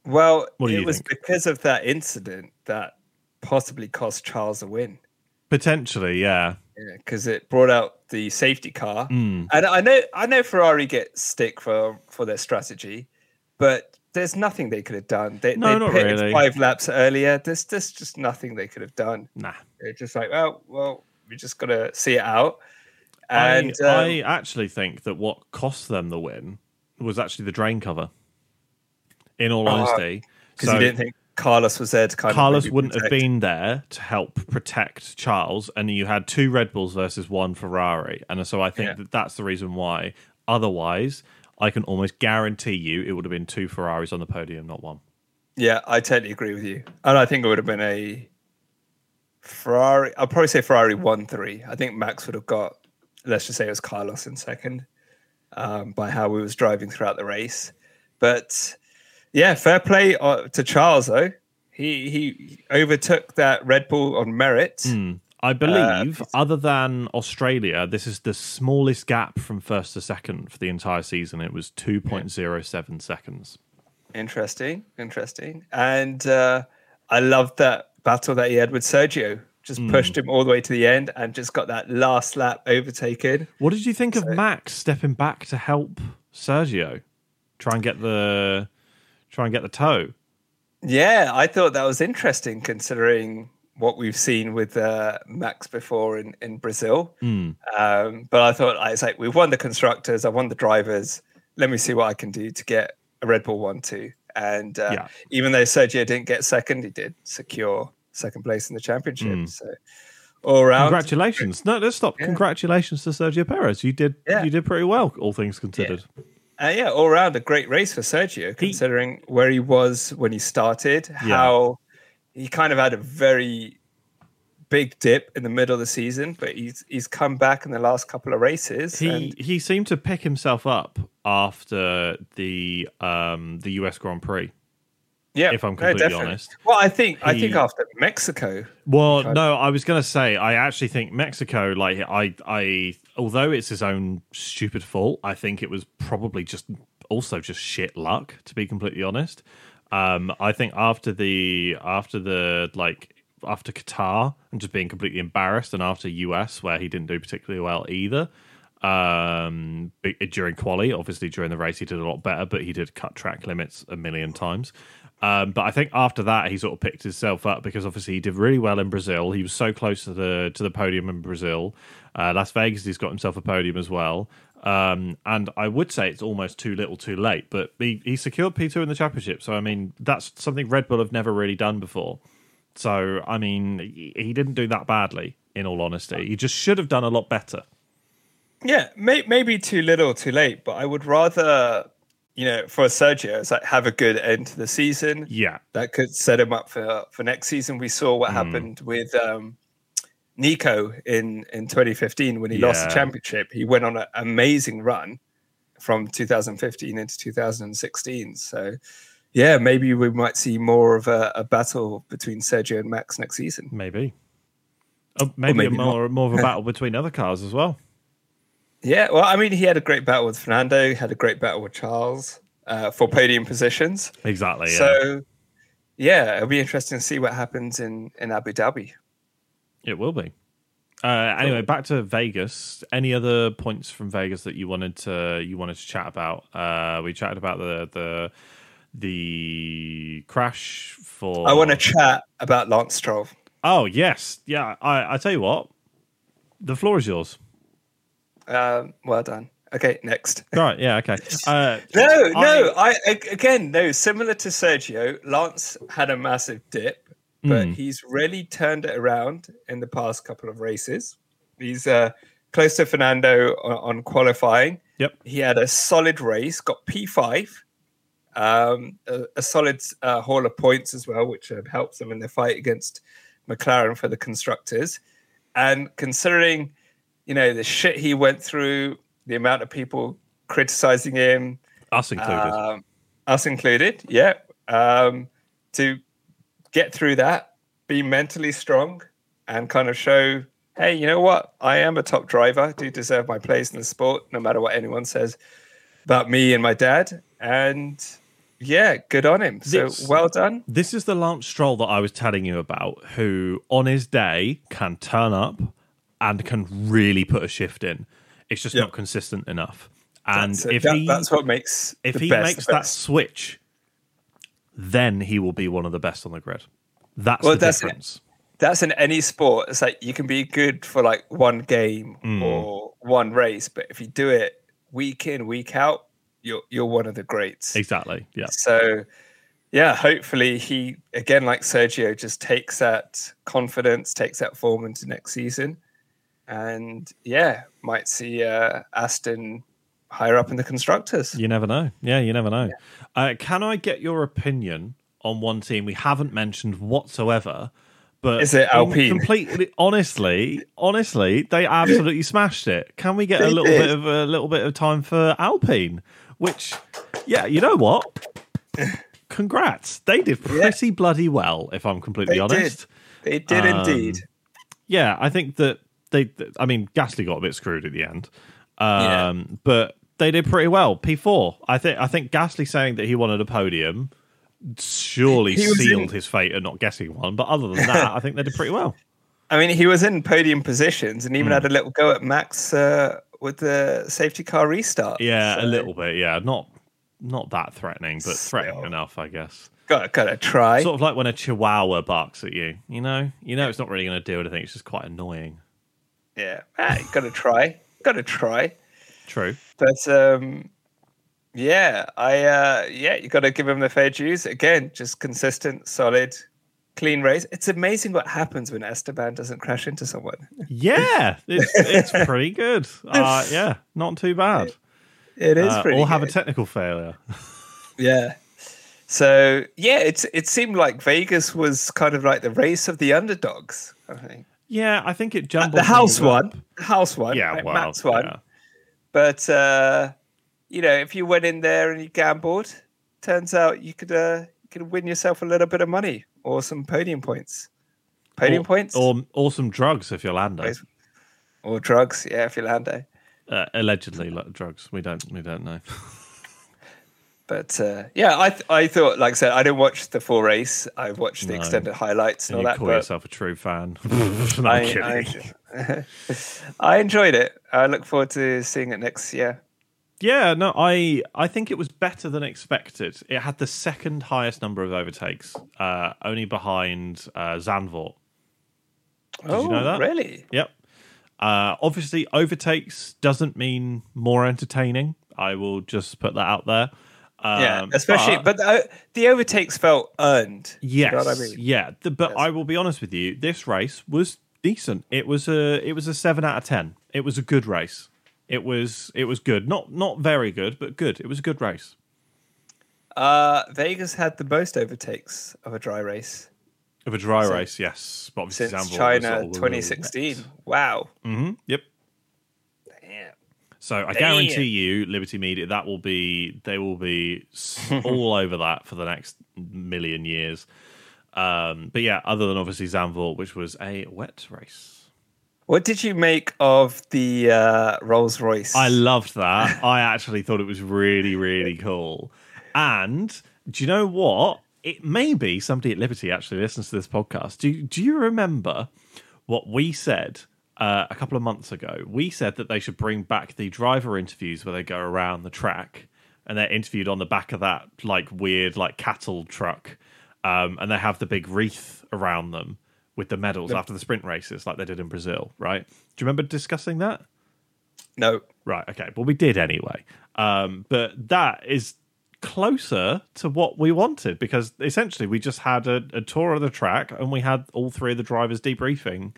Well, it was think? because of that incident that possibly cost Charles a win. Potentially, yeah. because it brought out the safety car. Mm. And I know I know Ferrari get stick for for their strategy, but there's nothing they could have done. They, No, they not really. five laps earlier. There's there's just nothing they could have done. Nah. They're just like, well, well, we just gotta see it out. I, And um, I actually think that what cost them the win was actually the drain cover. In all Oh, honesty, because you didn't think Carlos was there to kind Carlos of wouldn't have been there to help protect Charles, and you had two Red Bulls versus one Ferrari, and so I think Yeah. that that's the reason why. Otherwise, I can almost guarantee you it would have been two Ferraris on the podium, not one. Yeah, I totally agree with you. And I think it would have been a Ferrari. I'll probably say Ferrari one three. I think Max would have got. Let's just say it was Carlos in second, um, by how we was driving throughout the race. But yeah, fair play uh, to Charles though. He he overtook that Red Bull on merit. Uh, I believe, other than Australia, this is the smallest gap from first to second for the entire season. It was 2.07 seconds. Interesting, interesting. And uh, I loved that battle that he had with Sergio. Just pushed him all the way to the end and just got that last lap overtaken. What did you think of Max stepping back to help Sergio try and get the try and get the toe? Yeah, I thought that was interesting considering what we've seen with uh, Max before in, in Brazil. Hmm. Um, but I thought I was like, we've won the constructors, I won the drivers. Let me see what I can do to get a Red Bull one too. And uh, Yeah. even though Sergio didn't get second, he did secure second place in the championship. Hmm. So all around. Congratulations! No, let's stop. Yeah. Congratulations to Sergio Perez. You did. Yeah. You did pretty well, all things considered. Uh, yeah, all around a great race for Sergio, considering where he was when he started, Yeah. how he kind of had a very big dip in the middle of the season, but he's he's come back in the last couple of races. He and he seemed to pick himself up after the um the US Grand Prix. Yeah, if I'm completely honest. Well, I think I think after Mexico, Well, Tried- no, I was going to say I actually think Mexico, like I, I, although it's his own stupid fault, I think it was probably just also just shit luck. To be completely honest, um, I think after the after the like after Qatar and just being completely embarrassed, and after US where he didn't do particularly well either. Um, during quali, obviously during the race he did a lot better, but he did cut track limits a million times. Um, but I think after that he sort of picked himself up because obviously he did really well in Brazil. He was so close to the to the podium in Brazil. Uh, Las Vegas, he's got himself a podium as well. Um, and I would say it's almost too little, too late. But he, he secured P two in the championship, so I mean that's something Red Bull have never really done before. So I mean he didn't do that badly. In all honesty, he just should have done a lot better. yeah, may, maybe too little, too late. But I would rather, you know, for Sergio, it's like have a good end to the season. Yeah, that could set him up for for next season. We saw what happened with um, Nico in in 2015 when he lost the championship. He went on an amazing run from 2015 into 2016. So. Yeah, maybe we might see more of a, a battle between Sergio and Max next season. maybe. Oh, maybe, maybe a more more of a [laughs] battle between other cars as well. Yeah, well, I mean, he had a great battle with Fernando. He had a great battle with Charles uh, for podium positions. Exactly. Yeah. So, yeah, it'll be interesting to see what happens in in Abu Dhabi. It will be. Uh, anyway, back to Vegas. Any other points from Vegas that you wanted to you wanted to chat about? Uh, we chatted about the the the crash for. I want to chat about Lance Stroll. Oh yes, yeah. I I tell you what, the floor is yours. Um, well done. Okay, next. [laughs] Right. Yeah. Okay. Uh, No, no. I, again, no. Similar to Sergio, Lance had a massive dip, but Mm. he's really turned it around in the past couple of races. He's uh, close to Fernando on, on qualifying. Yep. He had a solid race, got P5, um, a, a solid uh, haul of points as well, which uh, helps them in their fight against McLaren for the constructors. And considering, you know, the shit he went through, the amount of people criticizing him, us included. um, us included, yeah, um, to get through that, be mentally strong, and kind of show, hey, you know what? I am a top driver. I do deserve my place in the sport, no matter what anyone says about me and my dad. And yeah, good on him. So This- well done. This is the Lance Stroll that I was telling you about, who on his day can turn up and can really put a shift in. It's just Yep. not consistent enough. And That's if That- he that's what makes if he best makes that switch, then he will be one of the best on the grid. That's Well, the that's it. difference. that's in any sport. It's like you can be good for like one game Mm. or one race, but if you do it week in, week out, you're you're one of the greats. Exactly. Yeah. So, yeah, hopefully he again, like Sergio, just takes that confidence, takes that form into next season, and yeah, might see uh, Aston higher up in the constructors. You never know. Yeah, you never know. Uh, can I get your opinion on one team we haven't mentioned whatsoever? But Is it in Alpine? Completely, honestly, honestly, they absolutely smashed it. Can we get a little did. bit of a little bit of time for Alpine? Which, yeah, you know what? [laughs] Congrats, they did pretty bloody well. If I'm completely They honest, did. They did Um, indeed. yeah, I think that they. I mean, Gasly got a bit screwed at the end, um, Yeah. but they did pretty well. P four. I think. I think Gasly saying that he wanted a podium surely sealed in- his fate at not getting one. But other than that, I think they did pretty well. [laughs] I mean, he was in podium positions and even Hmm. had a little go at Max uh, with the safety car restart. Yeah, a little bit. Yeah, not not that threatening, but threatening enough, I guess. Got got to try. Sort of like when a Chihuahua barks at you. You know, you know, it's not really going to do anything. It's just quite annoying. Yeah, ah, got to try. Got to try. True. But um, yeah, I uh, yeah, you got to give him the fair dues. Again, just consistent, solid, clean race. It's amazing what happens when Esteban doesn't crash into someone. Yeah, it's, it's [laughs] pretty good. Uh, yeah, not too bad. It is Uh, pretty. or have a technical failure. [laughs] yeah. So yeah, it's it seemed like Vegas was kind of like the race of the underdogs. I think Yeah, I think it Uh, jumbled. the house one, the house one, Yeah, right? well, Max's won. yeah. But uh, you know, if you went in there and you gambled, turns out you could uh, you could win yourself a little bit of money or some podium points. Podium or, points or or some drugs if you're Lando. Or drugs. Yeah, if you're Lando. Uh, allegedly, like drugs. We don't we don't know. [laughs] But uh, yeah, I th- I thought, like I said, I didn't watch the full race. I watched the No. extended highlights and And all you that. call But yourself a true fan. [laughs] no, I. I, [laughs] I enjoyed it. I look forward to seeing it next year. Yeah, no, I I think it was better than expected. It had the second highest number of overtakes, uh, only behind uh, Zandvoort. oh, you know that? really? Yep. Uh, obviously, overtakes doesn't mean more entertaining. I will just put that out there. Um, yeah, especially, but, the, the overtakes felt earned. Yes, you know I mean? yeah. The, but Yes. I will be honest with you. This race was decent. It was a it was a seven out of ten. It was a good race. It was it was good. Not not very good, but good. It was a good race. Uh, Vegas had the most overtakes of a dry race Of a dry So- race, yes. But obviously since was China 2016. Wow. Mhm, Yep. So I guarantee you, Liberty Media, that will be they will be [laughs] all over that for the next million years. Um, but yeah, other than obviously Zandvoort, which was a wet race. What did you make of the uh, Rolls Royce? I loved that. I actually thought it was really, really cool. And do you know what? It may be somebody at Liberty actually listens to this podcast. Do do you remember what we said uh, a couple of months ago? We said that they should bring back the driver interviews where they go around the track and they're interviewed on the back of that like weird like cattle truck, um, and they have the big wreath around them with the medals after the sprint races, like they did in Brazil. Right? Do you remember discussing that? no. Right. Okay. Well, we did anyway. Um, but that is closer to what we wanted because essentially we just had a, a tour of the track and we had all three of the drivers debriefing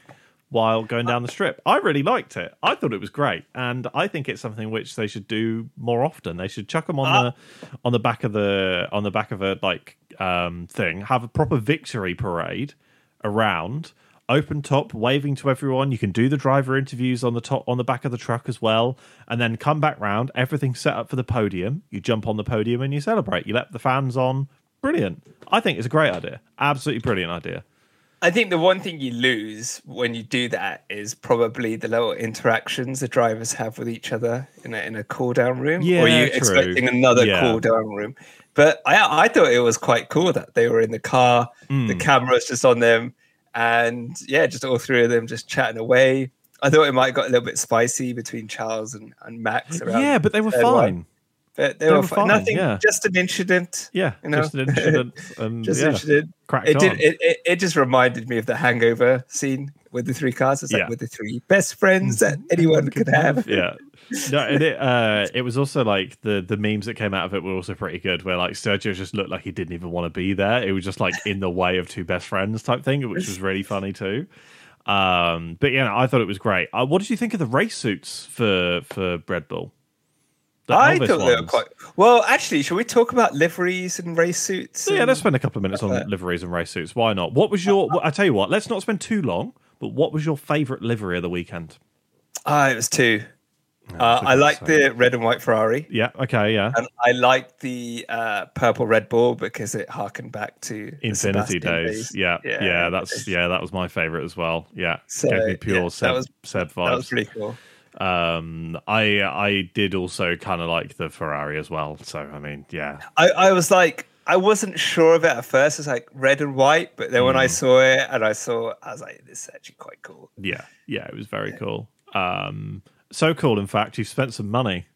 while going down the strip. I really liked it. I thought it was great, and I think it's something which they should do more often. They should chuck them on the on the back of the on the back of a like um, thing. Have a proper victory parade around open top waving to everyone you can do the driver interviews on the top on the back of the truck as well and then come back round everything's set up for the podium you jump on the podium and you celebrate you let the fans on brilliant i think it's a great idea absolutely brilliant idea I think the one thing you lose when you do that is probably the little interactions the drivers have with each other in a, in a cool down room. Yeah, or you true. expecting another Yeah. cool down room. But I, I thought it was quite cool that they were in the car, Hmm. the camera's just on them, and yeah, just all three of them just chatting away. I thought it might have got a little bit spicy between Charles and, and Max around. yeah but they were fine. one. But they, they were, were fine, nothing, yeah. just an incident. yeah You know? just an incident [laughs] and Just yeah, incident. cracked It did. It, it, it just reminded me of the Hangover scene with the three cars. It's like Yeah. with the three best friends that [laughs] anyone could have. yeah. No, and it [laughs] uh, it was also like the the memes that came out of it were also pretty good. Where like Sergio just looked like he didn't even want to be there. It was just like in the way of two best friends type thing, which was really funny too. Um, but yeah, I thought it was great. Uh, what did you think of the race suits for for Red Bull? I Elvis thought they were quite well. Actually, should we talk about liveries and race suits? Yeah, and- let's spend a couple of minutes on liveries and race suits. Why not? What was your? I tell you what, let's not spend too long. But what was your favourite livery of the weekend? Ah, it was two. Uh, that's a I like the red and white Ferrari, Yeah. Okay. Yeah. and I liked the uh, purple Red Bull because it harkened back to Infiniti Sebastian days. Yeah, yeah, Yeah. that's yeah, that was my favorite as well. Yeah, So, gave me pure yeah, that was- Seb vibes. That was pretty cool. Um, I I did also kind of like the Ferrari as well. So I mean, yeah, I, I was like, I wasn't sure of it at first. It's like red and white, but then when Mm. I saw it and I saw, I was like, this is actually quite cool. yeah, yeah, it was very cool. Um, so cool. In fact, you spent some money.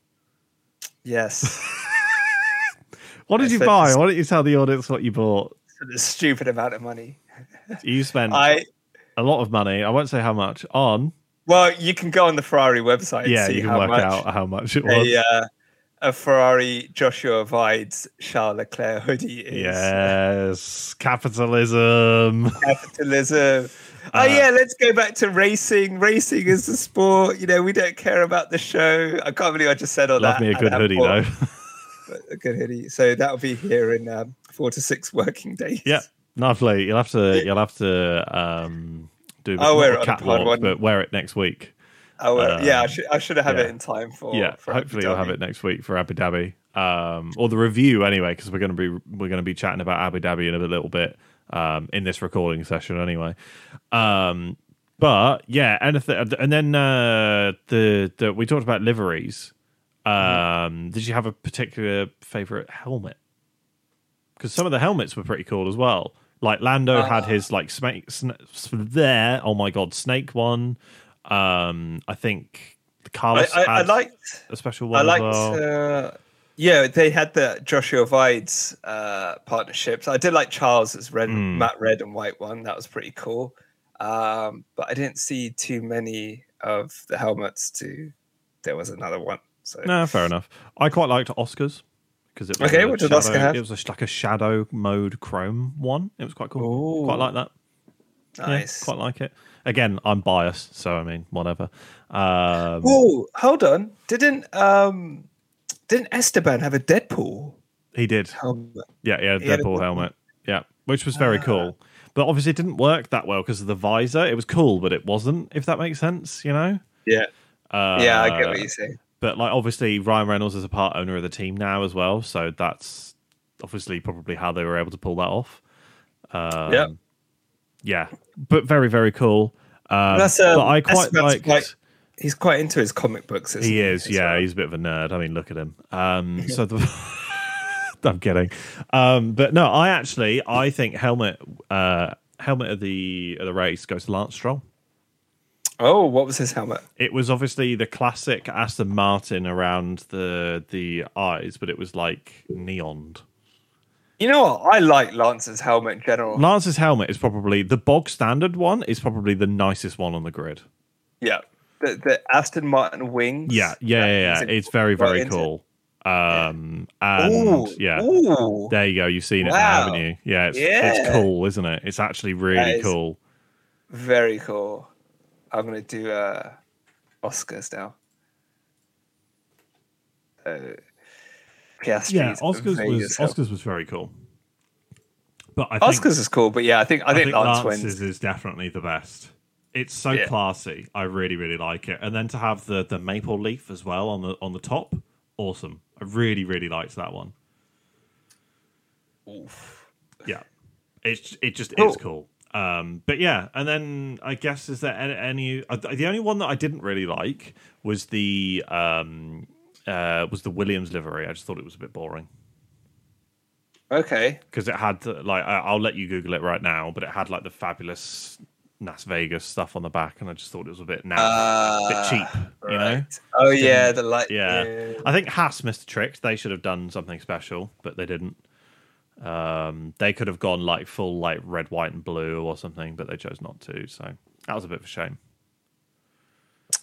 Yes, [laughs] What did I you buy? s- Why don't you tell the audience what you bought? the stupid amount of money. You spent I a lot of money. I won't say how much on. Well, you can go on the Ferrari website. Yeah, see you can how work much out how much it was. a uh, a Ferrari Joshua Vides Charles Leclerc hoodie is. Yes, capitalism. Capitalism. [laughs] oh Uh, yeah, let's go back to racing. Racing is the sport. You know, we don't care about the show. I can't believe I just said all Love that. me a good hoodie though. [laughs] [laughs] A good hoodie. So that'll be here in um, four to six working days. yeah, lovely. You'll have to. You'll have to um, do I'll not wear a it on pod one. but wear it next week. Oh well, yeah, I Um, should I should have yeah. it in time for. yeah, for hopefully you'll have it next week for Abu Dhabi, um, or the review anyway, because we're going to be we're going to be chatting about Abu Dhabi in a little bit um, in this recording session anyway. Um, but yeah, anything, and then uh, the the we talked about liveries. Um, did you have a particular favorite helmet? Because some of the helmets were pretty cool as well. Like Lando had Uh. his like snake sn- there. Oh my god, snake one. Um, I think I, Carlos I, I had liked. a special one. I liked. well. Uh, yeah, they had the Joshua Vides uh, partnerships. I did like Charles's red, Mm. matte red and white one. That was pretty cool. Um, but I didn't see too many of the helmets. To there was another one. So no, fair enough. I quite liked Oscars because it was Okay, what did shadow, Oscar have? It was a, like a shadow mode chrome one. It was quite cool. Quite like that. Yeah, nice. quite like it. Again, I'm biased, so I mean, whatever. Um, Oh, hold on! Didn't um, didn't Esteban have a Deadpool he did. helmet? Yeah, yeah, He Deadpool helmet. Yeah, which was very Ah. cool. But obviously, it didn't work that well because of the visor. It was cool, but it wasn't. If that makes sense, you know. Yeah, Uh, yeah, I get what you're saying. But like, obviously, Ryan Reynolds is a part owner of the team now as well, so that's obviously probably how they were able to pull that off. Um, Yeah. yeah, but very very cool. Um, That's, um, but I quite liked. quite- He's quite into his comic books. Isn't he is, yeah, well? he's a bit of a nerd. I mean, look at him. Um, [laughs] so the. [laughs] I'm kidding, um, but no, I actually I think helmet uh, helmet of the of the race goes to Lance Stroll. Oh, what was his helmet? It was obviously the classic Aston Martin around the the eyes, but it was like neoned. You know what? I like Lance's helmet in general. Lance's helmet is probably the bog standard one. Is probably the nicest one on the grid. yeah, the, the Aston Martin wings. Yeah, yeah, yeah. yeah. It's very very cool. Um, and Ooh, yeah, ooh. there you go. You've seen it now, haven't you? Yeah, it's, Yeah. it's cool, isn't it? It's actually really cool. very cool. I'm gonna do uh, Oscars now. Uh, Piastri's Yeah, Oscars was. Oscars was very cool. But I think Oscars is cool, but yeah, I think I, I think, think Lance wins. is definitely the best. It's so Yeah. classy. I really, really like it. And then to have the the maple leaf as well on the on the top, awesome. I really, really liked that one. Oof. Yeah, it's it just Cool. is cool. Um, but yeah, and then I guess is there any, any uh, the only one that I didn't really like was the um uh was the Williams livery. I just thought it was a bit boring Okay. because it had like I- I'll let you Google it right now, but it had like the fabulous Las Vegas stuff on the back, and I just thought it was a bit naff, a bit Uh, cheap, you know. right. Oh yeah, the light. Yeah. yeah. I think Haas missed a trick. They should have done something special, but they didn't. Um, they could have gone like full like red, white, and blue or something, but they chose not to. So that was a bit of a shame.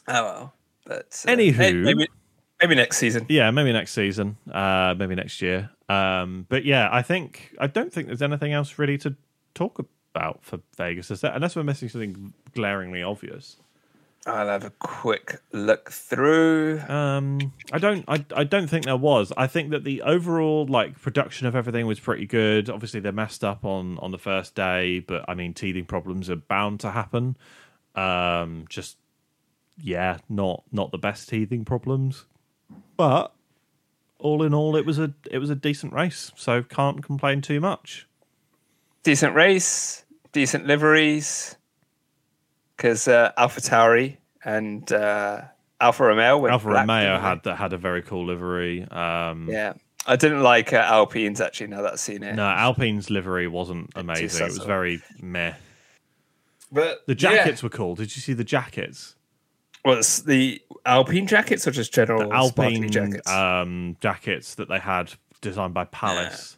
Oh well. But uh, Anywho. maybe maybe next season. Yeah, maybe next season, uh, maybe next year. Um, but yeah, I think I don't think there's anything else really to talk about for Vegas, is there? Unless we're missing something glaringly obvious. I'll have a quick look through. Um, I don't. I, I don't think there was. I think that the overall like production of everything was pretty good. Obviously, they messed up on on the first day, but I mean, teething problems are bound to happen. Um, just yeah, not not the best teething problems, but all in all, it was a it was a decent race. So can't complain too much. Decent race, decent liveries. Because uh, AlphaTauri and uh, Alfa Romeo went Alfa black, Romeo had that had a very cool livery. Um, Yeah, I didn't like uh, Alpines actually. Now that I've seen it, No, Alpine's livery wasn't amazing. It was very meh. but The jackets were cool. Did you see the jackets? Yeah. Was the Alpine jackets or just general The Alpine jackets? um, jackets that they had designed by Palace.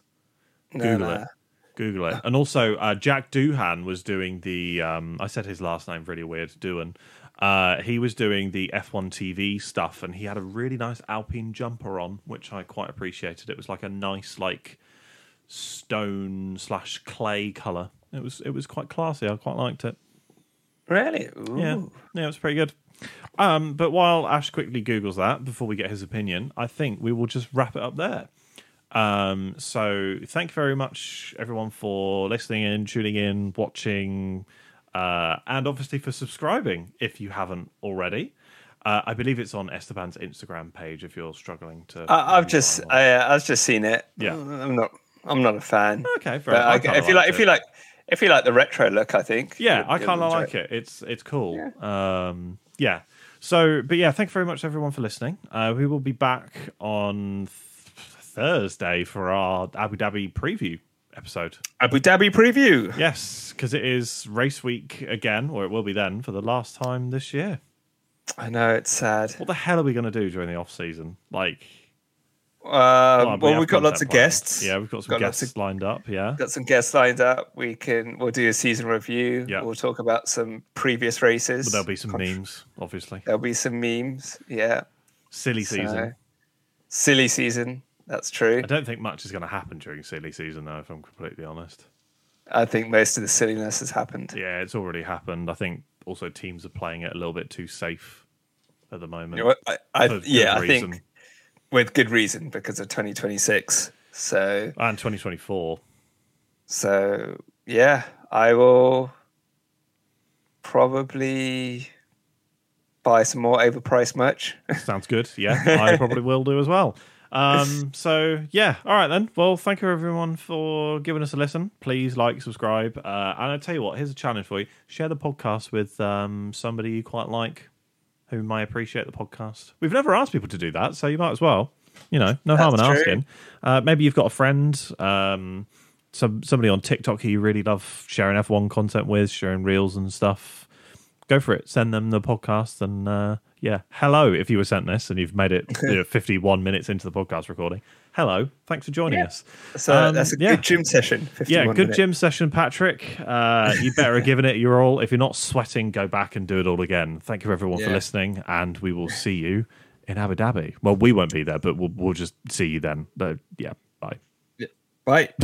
No, Google no. it. Google it. [laughs] And also, uh, Jack Doohan was doing the. Um, I said his last name really weird. Doohan. Uh, he was doing the F1 TV stuff, and he had a really nice Alpine jumper on, which I quite appreciated. It was like a nice, like stone slash clay color. It was it was quite classy. I quite liked it. Really? Yeah, yeah, it was pretty good. Um, but while Ash quickly googles that before we get his opinion, I think we will just wrap it up there. Um, so thank you very much, everyone, for listening in, tuning in, watching, uh, and obviously for subscribing if you haven't already. Uh, I believe it's on Esteban's Instagram page if you're struggling to. I, I've just. I, uh, I've just seen it. Yeah. I'm not I'm not a fan. okay, fair But. I I, if you like liked if you like if you like the retro look, I think. Yeah, I kind of like it. It's it's cool. Um, yeah. So, but yeah, thank you very much everyone for listening. Uh, we will be back on Thursday for our Abu Dhabi preview episode. Abu Dhabi preview. Yes, because it is race week again, or it will be then for the last time this year. I know it's sad. What the hell are we going to do during the off season? Like, Um, well, have we've got lots of guests. Yeah, we've got some Got guests of- lined up. Yeah, got some guests lined up. We can we'll do a season review. Yeah. We'll talk about some previous races. but there'll be some Conf- memes, obviously. There'll be some memes. Yeah. Silly So- season. Silly season. That's true. I don't think much is going to happen during silly season, though. If I'm completely honest. I think most of the silliness has happened. Yeah, it's already happened. I think also teams are playing it a little bit too safe at the moment. You know? I, I, yeah, I think with good reason because of 2026. So And 2024. so yeah, I will probably buy some more overpriced merch. Sounds good. Yeah, [laughs] I probably will do as well. Um, so yeah, all right then. Well, thank you everyone for giving us a listen. Please like, subscribe, uh, and I tell you what, here's a challenge for you: share the podcast with um, somebody you quite like, who may appreciate the podcast. We've never asked people to do that, so you might as well. You know, no harm in true. asking. Uh, maybe you've got a friend, um, some somebody on TikTok who you really love sharing F1 content with, sharing reels and stuff. Go for it. Send them the podcast and uh, yeah, hello. If you were sent this and you've made it [laughs] you know, 51 minutes into the podcast recording, hello. Thanks for joining us. So Um, that's a yeah. good gym session. Yeah, good minutes. gym session, Patrick. Uh, you better have given it your all. If you're not sweating, go back and do it all again. Thank you everyone for listening, and we will see you in Abu Dhabi. Well, we won't be there, but we'll, we'll just see you then. Uh, yeah, bye. Bye. [laughs]